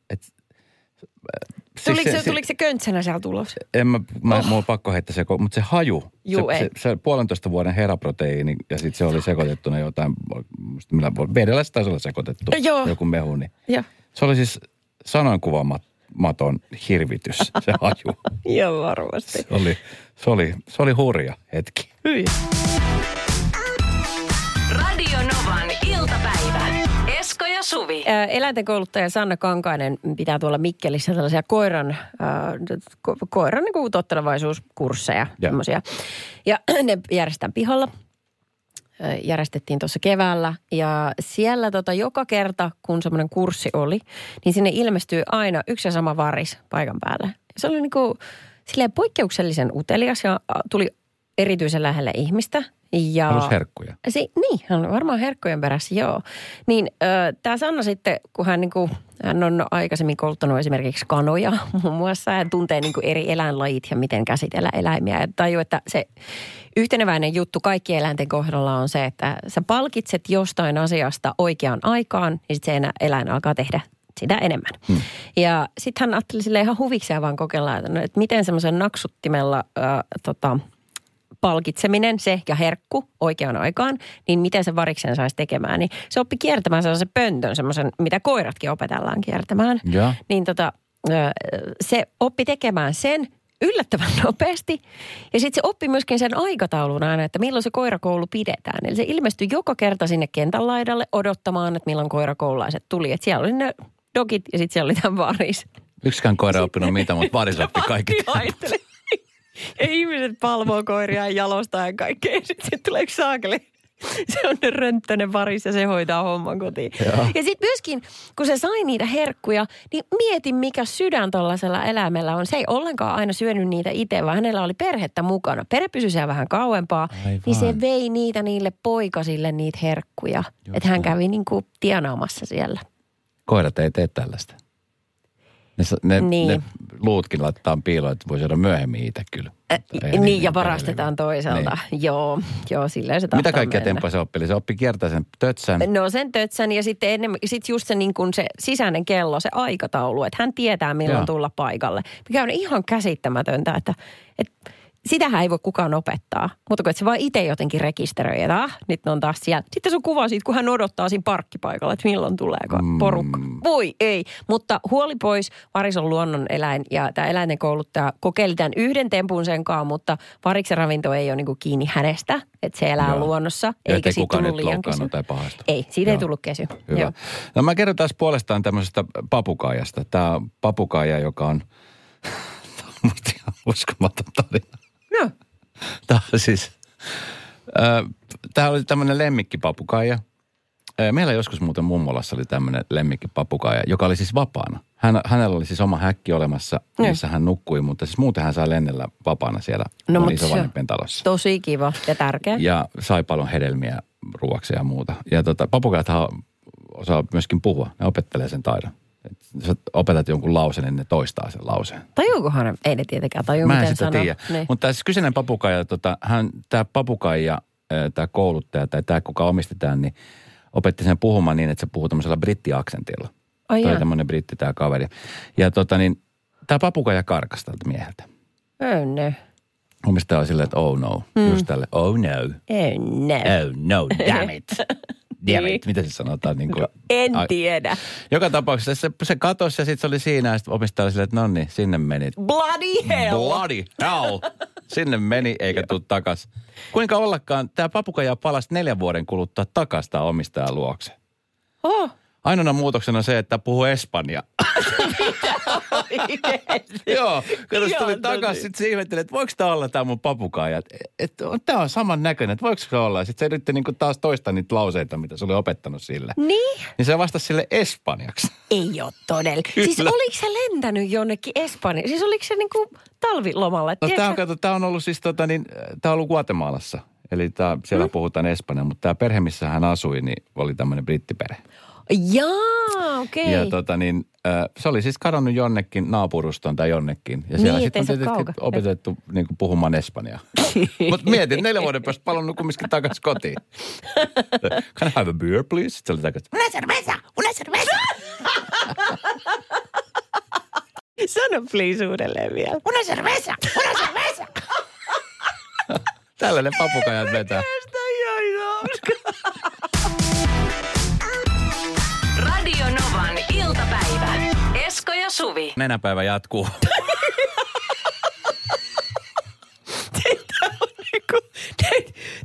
[SPEAKER 4] että
[SPEAKER 5] Tuliko, se, tuliko se köntsänä siellä tulos?
[SPEAKER 4] en mä, mä oh. mulla on pakko heittää se, mutta se haju,
[SPEAKER 5] Juu,
[SPEAKER 4] se,
[SPEAKER 5] ei.
[SPEAKER 4] se, se, puolentoista vuoden heraproteiini ja sitten se oli sekoitettuna jotain, musta millä vedellä se taisi olla sekoitettu,
[SPEAKER 5] Joo.
[SPEAKER 4] joku mehu, niin
[SPEAKER 5] Joo.
[SPEAKER 4] se oli siis sanoinkuvaamaton hirvitys, se haju.
[SPEAKER 5] Joo, varmasti.
[SPEAKER 4] Se oli, se oli, se oli hurja hetki.
[SPEAKER 5] Hyi.
[SPEAKER 3] Radio Novan iltapäivä. Ja Suvi.
[SPEAKER 5] Ää, Eläintenkouluttaja Sanna Kankainen pitää tuolla Mikkelissä tällaisia koiran, ää, ko- koiran niin tottelevaisuuskursseja. Semmosia. Ja ne järjestetään pihalla. Ää, Järjestettiin tuossa keväällä ja siellä tota, joka kerta, kun semmoinen kurssi oli, niin sinne ilmestyy aina yksi ja sama varis paikan päälle. Se oli niin kuin, silleen poikkeuksellisen utelias ja tuli erityisen lähelle ihmistä. Ja
[SPEAKER 4] Halusi herkkuja.
[SPEAKER 5] se, niin, hän on varmaan herkkojen perässä, joo. Niin tämä Sanna sitten, kun hän, niinku, hän on aikaisemmin kouluttanut esimerkiksi kanoja muun muassa, hän tuntee niinku eri eläinlajit ja miten käsitellä eläimiä. Ja tajuu, että se yhteneväinen juttu kaikkien eläinten kohdalla on se, että sä palkitset jostain asiasta oikeaan aikaan, niin sitten se enää eläin alkaa tehdä sitä enemmän. Hmm. Ja sitten hän ajatteli sille ihan huvikseen vaan kokeilla, että, no, että miten semmoisen naksuttimella äh, tota, palkitseminen, se ja herkku oikeaan aikaan, niin miten se variksen saisi tekemään. Niin se oppi kiertämään sellaisen pöntön, semmoisen, mitä koiratkin opetellaan kiertämään.
[SPEAKER 4] Ja.
[SPEAKER 5] Niin tota, se oppi tekemään sen yllättävän nopeasti. Ja sitten se oppi myöskin sen aikataulun aina, että milloin se koirakoulu pidetään. Eli se ilmestyi joka kerta sinne kentän laidalle odottamaan, että milloin koirakoululaiset tuli. Että siellä oli ne dogit ja sitten siellä oli tämä varis.
[SPEAKER 4] Yksikään koira oppinut mitä, mutta varis oppi kaikki.
[SPEAKER 5] Ja ihmiset palvoo koiria ja jalostaa ja kaikkea. Sitten sit tulee yksi saakeli. Se on ne rönttönen varis ja se hoitaa homman kotiin.
[SPEAKER 4] Joo.
[SPEAKER 5] Ja sitten myöskin, kun se sai niitä herkkuja, niin mieti mikä sydän tuollaisella eläimellä on. Se ei ollenkaan aina syönyt niitä itse, vaan hänellä oli perhettä mukana. Perhe pysyi siellä vähän kauempaa,
[SPEAKER 4] Aivan.
[SPEAKER 5] niin se vei niitä niille poikasille niitä herkkuja. Että hän kävi niin kuin tienaamassa siellä.
[SPEAKER 4] Koirat ei tee tällaista. Ne, ne,
[SPEAKER 5] Niin.
[SPEAKER 4] ne luutkin laittaa piiloon, että voi syödä myöhemmin itse kyllä. Mutta ei
[SPEAKER 5] Niin, ja
[SPEAKER 4] niin
[SPEAKER 5] varastetaan toisaalta. Joo, joo, silleen se
[SPEAKER 4] Mitä kaikkea temppuja se oppi? Eli se oppi kiertää sen tötsän.
[SPEAKER 5] No sen tötsän ja sitten ennen, sit just se, niin kuin se sisäinen kello, se aikataulu, että hän tietää milloin
[SPEAKER 4] Joo.
[SPEAKER 5] tulla paikalle. Mikä on ihan käsittämätöntä, että, että sitähän ei voi kukaan opettaa. Mutta kun että se vaan itse jotenkin rekisteröi, että ah, nyt ne on taas siellä. Sitten sun kuva siitä, kun hän odottaa siinä parkkipaikalla, että milloin tulee mm. porukka. Voi ei. Mutta huoli pois, Varis on luonnon eläin ja tämä eläinten kouluttaja kokeili tämän yhden tempun senkaan, mutta Variksen ravinto ei ole niin kuin kiinni hänestä, että se elää
[SPEAKER 4] Joo.
[SPEAKER 5] luonnossa.
[SPEAKER 4] Ja
[SPEAKER 5] Eikä siitä
[SPEAKER 4] kukaan
[SPEAKER 5] tullut liian kesy.
[SPEAKER 4] tai pahastu.
[SPEAKER 5] Ei, siitä ei
[SPEAKER 4] Joo.
[SPEAKER 5] tullut kesy.
[SPEAKER 4] Hyvä.
[SPEAKER 5] Joo.
[SPEAKER 4] No mä kerron taas puolestaan tämmöisestä papukaijasta. Tämä papukaija, joka on musta ihan uskomaton tarina.
[SPEAKER 5] No.
[SPEAKER 4] Tämä on siis, äh, tämä oli tämmöinen lemmikkipapukaija. Meillä joskus muuten mummolassa oli tämmöinen lemmikkipapukaija, joka oli siis vapaana. Hän, hänellä oli siis oma häkki olemassa,
[SPEAKER 5] Niin.
[SPEAKER 4] missä hän nukkui, mutta siis muuten hän sai lennellä vapaana siellä
[SPEAKER 5] No,
[SPEAKER 4] isovanhempien talossa.
[SPEAKER 5] Tosi kiva ja tärkeä.
[SPEAKER 4] Ja sai paljon hedelmiä ruoaksi ja muuta. Ja tota, papukajathan osaa myöskin puhua. Ne opettelee sen taidon. Sä opetat jonkun lauseen, niin ne toistaa sen lauseen.
[SPEAKER 5] Tajuukohan ne? Ei ne tietenkään taju,
[SPEAKER 4] Mä en sitä tiedä.
[SPEAKER 5] Niin.
[SPEAKER 4] Mutta tämä siis kyseinen papukaija, tota, hän, tämä papukaija, tämä kouluttaja tai tämä, kuka omistetaan, niin opetti sen puhumaan niin, että se puhuu tämmöisellä brittiaksentilla.
[SPEAKER 5] Ai
[SPEAKER 4] Toi tämmöinen britti tämä kaveri. Ja tota niin, tämä papukaija karkasi tältä mieheltä.
[SPEAKER 5] Oh no.
[SPEAKER 4] Omistaja oli silleen, että oh no. Mm. Just tälle, oh no.
[SPEAKER 5] Oh no.
[SPEAKER 4] Oh no, damn it. damn
[SPEAKER 5] Niin.
[SPEAKER 4] it. Miten se sanotaan? Niin kuin,
[SPEAKER 5] En
[SPEAKER 4] Ai-
[SPEAKER 5] tiedä.
[SPEAKER 4] Joka tapauksessa se, se katosi ja sitten se oli siinä ja sitten omistaja oli silleen, että no niin, sinne meni.
[SPEAKER 5] Bloody hell.
[SPEAKER 4] Bloody hell. Sinne meni eikä tuu takas. Kuinka ollakaan, tämä papukaija palasi neljän vuoden kuluttua tämä omistajan luokse.
[SPEAKER 5] Oh.
[SPEAKER 4] Ainoana muutoksena on se, että puhuu espanja. Joo, kun se tuli
[SPEAKER 5] Ihan
[SPEAKER 4] takas,
[SPEAKER 5] tosi.
[SPEAKER 4] sitten se ihmetteli, että voiko tämä olla tämä mun papukaija. Että et, tämä on saman näköinen, että voiko se olla. Sitten se yritti niinku taas toistaa niitä lauseita, mitä se oli opettanut sille.
[SPEAKER 5] Niin?
[SPEAKER 4] Niin se vastasi sille espanjaksi.
[SPEAKER 5] Ei ole todella. Siis oliko se lentänyt jonnekin Espanjaan? Siis oliko se niinku talvilomalla?
[SPEAKER 4] No tämä on, kato, tämä on ollut siis tota niin, tämä on ollut Guatemalassa. Eli tää, siellä mm. puhutaan espanjaa, mutta tämä perhe, missä hän asui, niin oli tämmöinen brittiperhe.
[SPEAKER 5] Jaa, okei.
[SPEAKER 4] Ja tota niin, äh, se oli siis kadonnut jonnekin naapurustoon tai jonnekin. Ja siellä
[SPEAKER 5] Niin,
[SPEAKER 4] sitten on tietysti
[SPEAKER 5] kauka.
[SPEAKER 4] opetettu niin kuin puhumaan espanjaa. Mutta mietin, neljän vuoden päästä palannut kumminkin takaisin kotiin. Can I have a beer, please? Sitten se oli takaisin. Una cerveza, una cerveza.
[SPEAKER 5] Sano please uudelleen vielä.
[SPEAKER 4] Una cerveza, una cerveza. Tällainen papukajat vetää.
[SPEAKER 3] Radio Suvi.
[SPEAKER 4] Nenäpäivä jatkuu.
[SPEAKER 5] Niinku,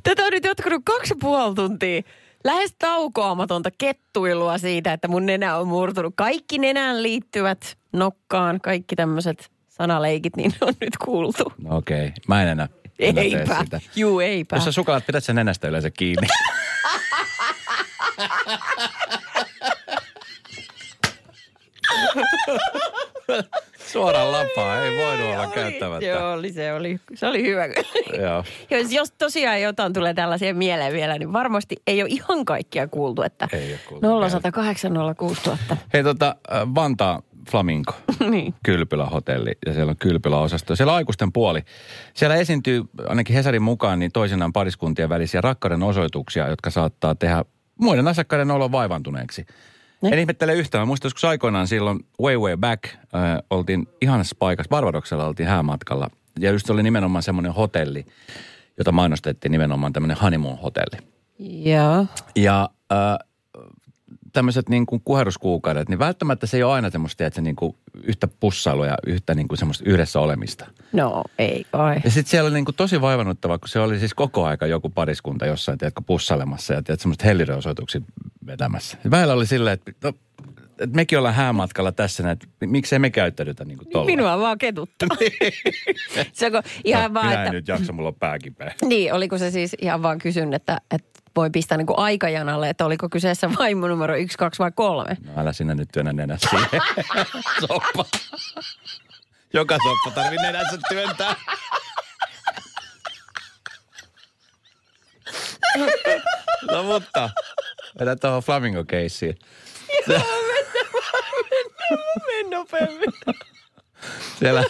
[SPEAKER 5] Tätä on nyt jatkunut kaksi ja puoli tuntia. Lähes taukoamatonta kettuilua siitä, että mun nenä on murtunut. Kaikki nenään liittyvät nokkaan, kaikki tämmöiset sanaleikit, niin on nyt kuultu.
[SPEAKER 4] No okei, okay. mä en enää. enää tee
[SPEAKER 5] Eipä.
[SPEAKER 4] sitä.
[SPEAKER 5] Juu, eipä.
[SPEAKER 4] Jos sä sukalat, pidät sen nenästä yleensä kiinni. Suoraan lapaa, ei voinut olla käyttämättä.
[SPEAKER 5] Joo, oli, se, oli, se oli hyvä.
[SPEAKER 4] Joo.
[SPEAKER 5] jos, jos tosiaan jotain tulee tällaisia mieleen vielä, niin varmasti ei ole ihan kaikkia kuultu, että
[SPEAKER 4] Ei ole kuultu
[SPEAKER 5] 0108 06000.
[SPEAKER 4] Hei tota, äh, Vantaa Flamingo,
[SPEAKER 5] niin.
[SPEAKER 4] kylpylähotelli ja siellä on kylpyläosasto. Siellä on aikuisten puoli. Siellä esiintyy ainakin Hesarin mukaan niin toisinaan pariskuntien välisiä rakkauden osoituksia, jotka saattaa tehdä muiden asiakkaiden olla vaivantuneeksi.
[SPEAKER 5] Ne?
[SPEAKER 4] En ihmettele yhtään. Mä muistan joskus aikoinaan silloin way way back, äh, oltiin ihanassa paikassa, Barbadoksella oltiin häämatkalla. Ja just se oli nimenomaan semmoinen hotelli, jota mainostettiin nimenomaan tämmöinen honeymoon-hotelli.
[SPEAKER 5] Joo.
[SPEAKER 4] Ja äh, tämmöiset niin kuin kuheruskuukaudet, niin välttämättä se ei ole aina semmoista, että se niin kuin yhtä pussailua ja yhtä niin kuin semmoista yhdessä olemista.
[SPEAKER 5] No, ei kai.
[SPEAKER 4] Ja sitten siellä oli niin kuin tosi vaivannuttava, kun se oli siis koko aika joku pariskunta jossain, tiedätkö, pussailemassa ja tiedätkö, semmoista helliriosoituksia vetämässä. Väillä oli silleen, että, no, että mekin ollaan häämatkalla tässä, näin, että miksei me käyttäydytä niin kuin tolla.
[SPEAKER 5] Minua vaan ketuttaa. se onko ihan
[SPEAKER 4] no,
[SPEAKER 5] vaan,
[SPEAKER 4] minä
[SPEAKER 5] että...
[SPEAKER 4] en nyt jaksa, mulla on pää kipeä.
[SPEAKER 5] Niin, oliko se siis ihan vaan kysyn, että, että voi pistää niin kuin aikajanalle, että oliko kyseessä vaimo numero yksi, kaksi vai kolme?
[SPEAKER 4] No älä sinä nyt työnnä nenä siihen. soppa. Joka soppa tarvii nenänsä työntää. no mutta, vedä tuohon flamingo-keissiin.
[SPEAKER 5] Mene nopeammin.
[SPEAKER 4] Siellä,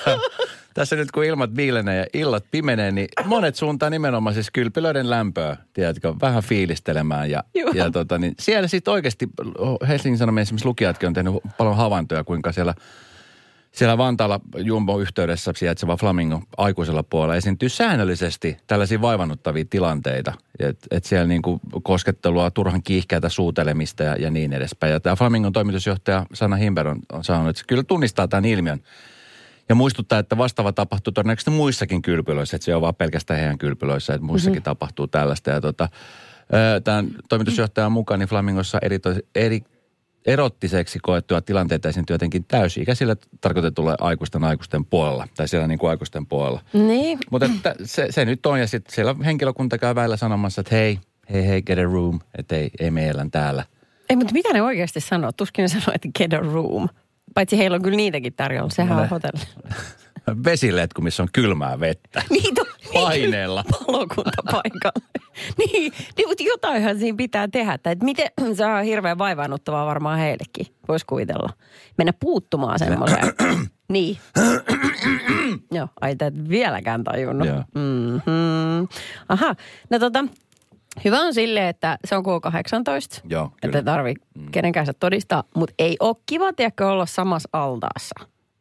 [SPEAKER 4] tässä nyt kun ilmat viilenee ja illat pimenee, niin monet suuntaa nimenomaan siis kylpylöiden lämpöä, tiedätkö, vähän fiilistelemään. Ja,
[SPEAKER 5] Joo.
[SPEAKER 4] ja tota, niin siellä sitten oikeasti Helsingin Sanomien esimerkiksi lukijatkin on tehnyt paljon havaintoja, kuinka siellä siellä Vantaalla Jumbo-yhteydessä sijaitseva Flamingo aikuisella puolella esiintyy säännöllisesti tällaisia vaivannuttavia tilanteita. Että et siellä niinku koskettelua, turhan kiihkeätä suutelemista ja, ja niin edespäin. Ja tämä Flamingon toimitusjohtaja Sanna Himber on, on sanonut, että se kyllä tunnistaa tämän ilmiön. Ja muistuttaa, että vastaava tapahtuu todennäköisesti muissakin kylpylöissä, että se ei ole vaan pelkästään heidän kylpylöissä, että muissakin mm-hmm. tapahtuu tällaista. Ja tota, tämän toimitusjohtajan mukaan niin Flamingossa eri, eri, erottiseksi koettuja tilanteita esiintyy jotenkin täysi-ikäisille tarkoitetulle aikuisten aikuisten puolella, tai siellä niin kuin aikuisten puolella.
[SPEAKER 5] Niin.
[SPEAKER 4] Mutta että se, se nyt on, ja sitten siellä henkilökunta käy väillä sanomassa, että hei, hei hei, get a room, että ei, ei me elän täällä.
[SPEAKER 5] Ei, mutta mitä ne oikeasti sanoo? Tuskin ne sanoo, että get a room. Paitsi heillä on kyllä niitäkin tarjolla. Sehän
[SPEAKER 4] No
[SPEAKER 5] on hotelli.
[SPEAKER 4] Vesiletku, missä on kylmää vettä.
[SPEAKER 5] Niitä on
[SPEAKER 4] Paineella.
[SPEAKER 5] palokuntapaikalle. niin, niin, mutta jotainhan siinä pitää tehdä. että Et miten, se on hirveän vaivaannuttavaa varmaan heillekin, voisi kuvitella. Mennä puuttumaan semmoiseen. niin. Joo, ai tätä vieläkään tajunnut.
[SPEAKER 4] Joo.
[SPEAKER 5] Mm-hmm. Aha, no tota, hyvä on sille, että se on K18.
[SPEAKER 4] Joo, kyllä.
[SPEAKER 5] Että ei tarvi kenenkään todistaa, mutta ei ole kiva, tiedäkö, olla samassa altaassa.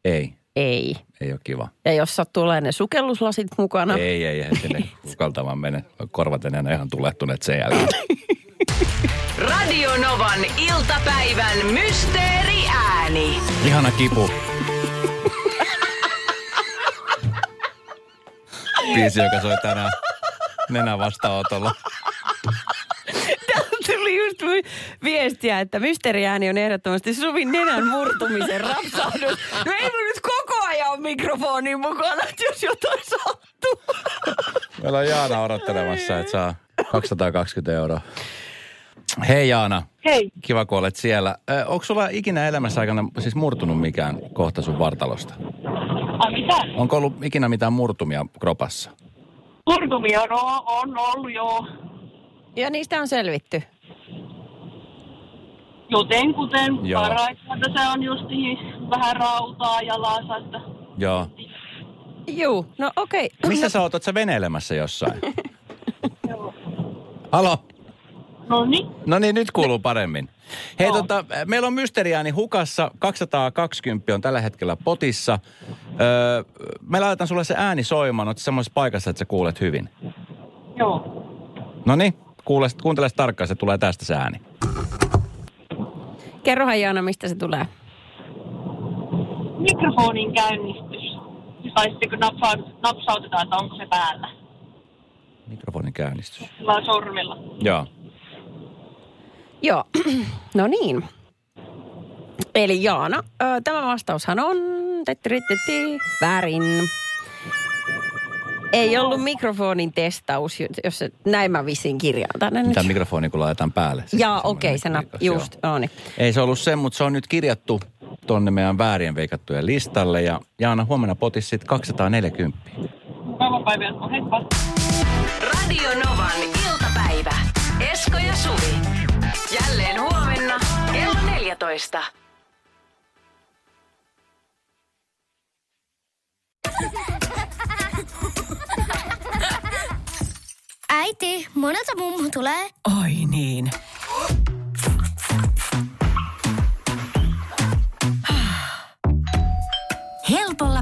[SPEAKER 4] Ei,
[SPEAKER 5] Ei.
[SPEAKER 4] ei ole kiva.
[SPEAKER 5] Ja jos sattuu olemaan ne sukelluslasit mukana.
[SPEAKER 4] Ei, ei, ei sinne uskaltamaan mene. Korvat enää ihan tulehtuneet sen jälkeen.
[SPEAKER 3] Radio Novan iltapäivän mysteeriääni.
[SPEAKER 4] Ihana kipu. Biisi, joka soi tänään nenä vastaanotolla.
[SPEAKER 5] Tuli just vi- viestiä, että mysteeriääni on ehdottomasti Suvin nenän murtumisen rapsahdus. No ei mun nyt koko ole mikrofonin mukana, että jos jotain sattuu.
[SPEAKER 4] Meillä on Jaana odottelemassa, että saa 220 euroa. Hei Jaana.
[SPEAKER 7] Hei.
[SPEAKER 4] Kiva, kun olet siellä. Ö, onko sulla ikinä elämässä aikana siis murtunut mikään kohta sun vartalosta?
[SPEAKER 7] Ai mitä?
[SPEAKER 4] Onko ollut ikinä mitään murtumia kropassa?
[SPEAKER 7] Murtumia no, on ollut joo.
[SPEAKER 5] Ja niistä on selvitty.
[SPEAKER 7] Jotenkuten
[SPEAKER 4] Joo.
[SPEAKER 7] paraikaa se on just vähän rautaa jalassa, että
[SPEAKER 4] Joo.
[SPEAKER 5] Juu, no okei.
[SPEAKER 4] Missä sä oot? Oot sä veneilemässä jossain? Halo?
[SPEAKER 7] no niin.
[SPEAKER 4] No niin, nyt kuuluu paremmin. Hei, tota, meillä on mysteriääni hukassa. 220 on tällä hetkellä potissa. Öö, me laitetaan sulle se ääni soimaan. Oot semmoisessa paikassa, että sä kuulet hyvin.
[SPEAKER 7] Joo.
[SPEAKER 4] No niin, kuule, kuuntele tarkkaan, se tulee tästä se ääni.
[SPEAKER 5] Kerrohan Jaana, mistä se tulee.
[SPEAKER 7] Mikrofonin käynnistys. Tai sitten kun napsa- napsautetaan, että onko se päällä.
[SPEAKER 4] Mikrofonin käynnistys.
[SPEAKER 7] Sillä on sormilla.
[SPEAKER 4] Joo.
[SPEAKER 5] Joo, no niin. Eli Jaana, ö, tämä vastaushan on tettirittiti, väärin. Ei ollut mikrofonin testaus, jos se, näin mä vissiin kirjaan tänne nyt.
[SPEAKER 4] Mitä mikrofoni, kun laitetaan päälle. Siis
[SPEAKER 5] Jaa, okei, se
[SPEAKER 4] mikrokas,
[SPEAKER 5] nappi, just, no niin.
[SPEAKER 4] Ei se ollut se, mutta se on nyt kirjattu tonne meidän väärien veikattujen listalle. Ja Jaana, huomenna potissa sit 240.
[SPEAKER 7] Mukava päivä, jatko. Heippa.
[SPEAKER 3] Radio Novan iltapäivä. Esko ja Suvi. Jälleen huomenna kello 14.
[SPEAKER 8] Äiti, monelta mummu tulee?
[SPEAKER 6] Oi niin.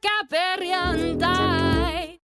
[SPEAKER 8] Pyörykkäperjantai.